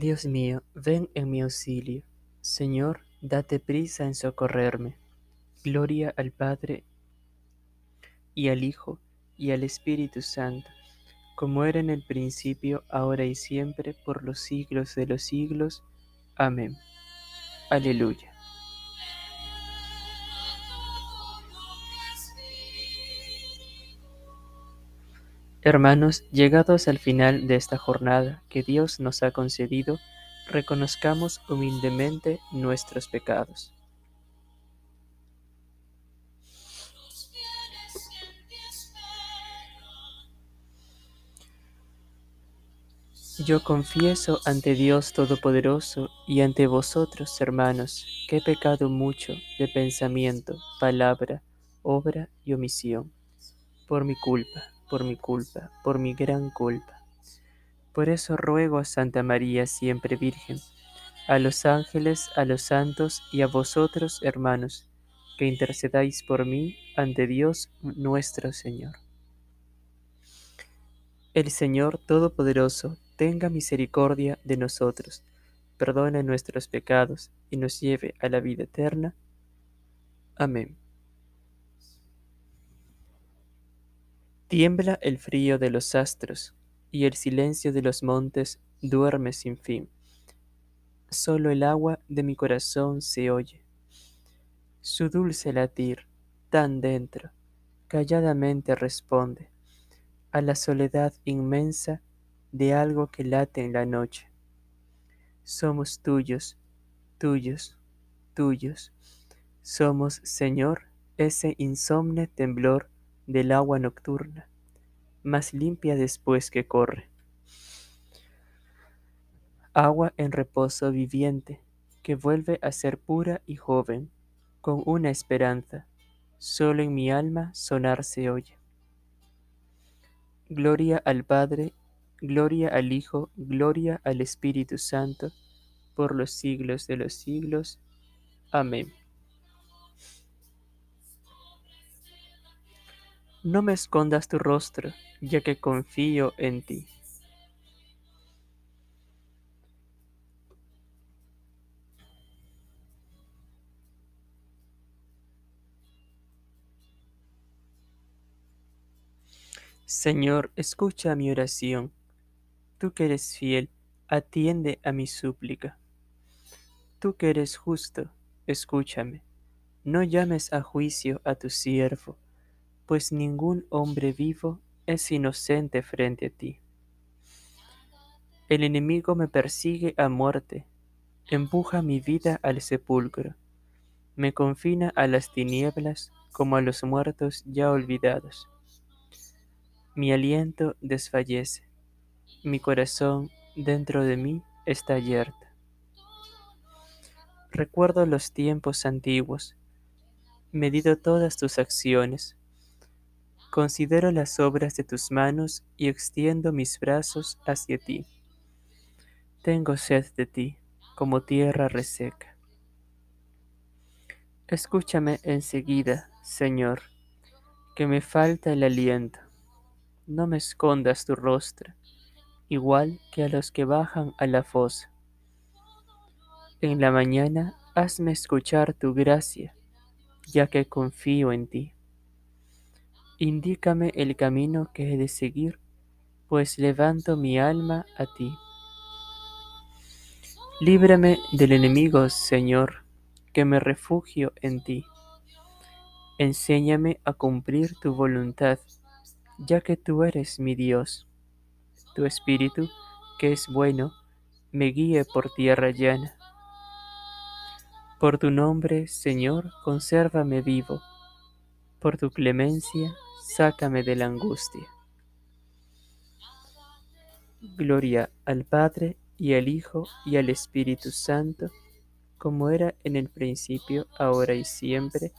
Dios mío, ven en mi auxilio. Señor, date prisa en socorrerme. Gloria al Padre y al Hijo y al Espíritu Santo, como era en el principio, ahora y siempre, por los siglos de los siglos. Amén. Aleluya. Hermanos, llegados al final de esta jornada que Dios nos ha concedido, reconozcamos humildemente nuestros pecados. Yo confieso ante Dios Todopoderoso y ante vosotros, hermanos, que he pecado mucho de pensamiento, palabra, obra y omisión, por mi culpa por mi culpa, por mi gran culpa. Por eso ruego a Santa María siempre Virgen, a los ángeles, a los santos y a vosotros, hermanos, que intercedáis por mí ante Dios nuestro Señor. El Señor Todopoderoso tenga misericordia de nosotros, perdone nuestros pecados y nos lleve a la vida eterna. Amén. Tiembla el frío de los astros, y el silencio de los montes duerme sin fin. Solo el agua de mi corazón se oye. Su dulce latir, tan dentro, calladamente responde a la soledad inmensa de algo que late en la noche. Somos tuyos, tuyos, tuyos. Somos, Señor, ese insomne temblor del agua nocturna, más limpia después que corre. Agua en reposo viviente, que vuelve a ser pura y joven, con una esperanza, solo en mi alma sonar se oye. Gloria al Padre, gloria al Hijo, gloria al Espíritu Santo, por los siglos de los siglos. Amén. No me escondas tu rostro, ya que confío en ti. Señor, escucha mi oración. Tú que eres fiel, atiende a mi súplica. Tú que eres justo, escúchame. No llames a juicio a tu siervo pues ningún hombre vivo es inocente frente a ti. El enemigo me persigue a muerte, empuja mi vida al sepulcro, me confina a las tinieblas como a los muertos ya olvidados. Mi aliento desfallece, mi corazón dentro de mí está abierto. Recuerdo los tiempos antiguos, medido todas tus acciones, Considero las obras de tus manos y extiendo mis brazos hacia ti. Tengo sed de ti, como tierra reseca. Escúchame enseguida, Señor, que me falta el aliento. No me escondas tu rostro, igual que a los que bajan a la fosa. En la mañana hazme escuchar tu gracia, ya que confío en ti. Indícame el camino que he de seguir, pues levanto mi alma a ti. Líbrame del enemigo, Señor, que me refugio en ti. Enséñame a cumplir tu voluntad, ya que tú eres mi Dios. Tu Espíritu, que es bueno, me guíe por tierra llana. Por tu nombre, Señor, consérvame vivo. Por tu clemencia, sácame de la angustia. Gloria al Padre y al Hijo y al Espíritu Santo, como era en el principio, ahora y siempre,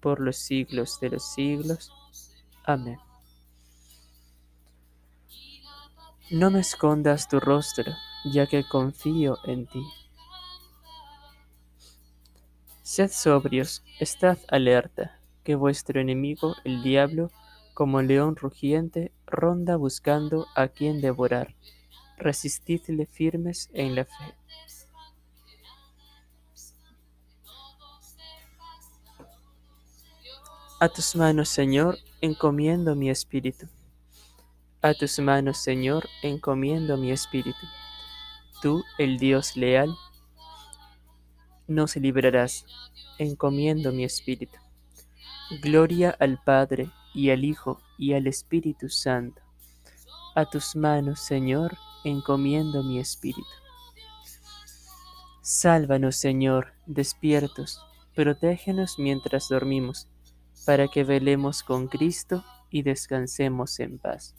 por los siglos de los siglos. Amén. No me escondas tu rostro, ya que confío en ti. Sed sobrios, estad alerta, que vuestro enemigo, el diablo, como león rugiente, ronda buscando a quien devorar. resistidle firmes en la fe. A tus manos, Señor, encomiendo mi espíritu. A tus manos, Señor, encomiendo mi espíritu. Tú, el Dios leal, nos librarás, encomiendo mi espíritu. Gloria al Padre, y al Hijo, y al Espíritu Santo. A tus manos, Señor, encomiendo mi espíritu. Sálvanos, Señor, despiertos, protégenos mientras dormimos para que velemos con Cristo y descansemos en paz.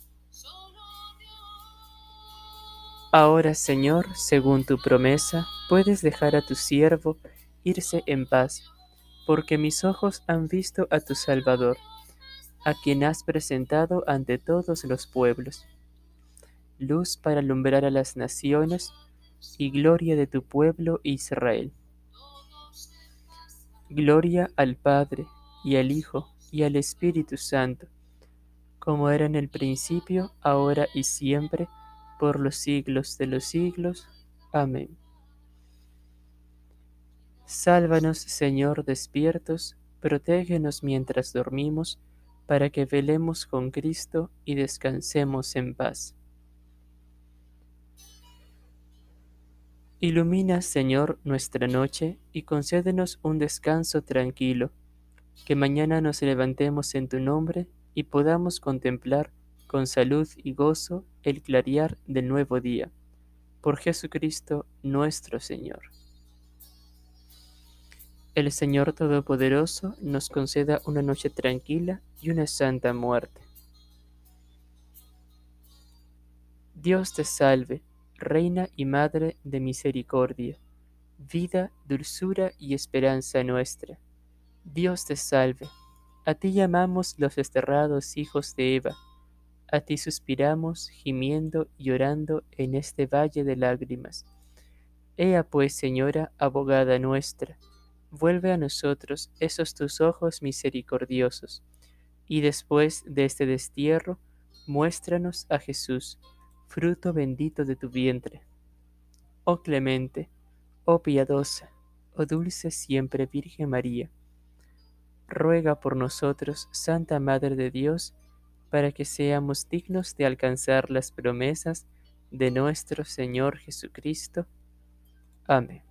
Ahora, Señor, según tu promesa, puedes dejar a tu siervo irse en paz, porque mis ojos han visto a tu Salvador, a quien has presentado ante todos los pueblos, luz para alumbrar a las naciones y gloria de tu pueblo Israel. Gloria al Padre, y al Hijo, y al Espíritu Santo, como era en el principio, ahora y siempre, por los siglos de los siglos. Amén. Sálvanos, Señor, despiertos, protégenos mientras dormimos, para que velemos con Cristo y descansemos en paz. Ilumina, Señor, nuestra noche y concédenos un descanso tranquilo que mañana nos levantemos en tu nombre y podamos contemplar con salud y gozo el clarear del nuevo día. Por Jesucristo nuestro Señor. El Señor Todopoderoso nos conceda una noche tranquila y una santa muerte. Dios te salve, Reina y Madre de Misericordia, vida, dulzura y esperanza nuestra Dios te salve. A ti llamamos los desterrados hijos de Eva. A ti suspiramos, gimiendo y llorando en este valle de lágrimas. Ea pues, Señora, abogada nuestra, vuelve a nosotros esos tus ojos misericordiosos, y después de este destierro, muéstranos a Jesús, fruto bendito de tu vientre. Oh clemente, oh piadosa, oh dulce siempre Virgen María, ruega por nosotros, Santa Madre de Dios, para que seamos dignos de alcanzar las promesas de nuestro Señor Jesucristo. Amén.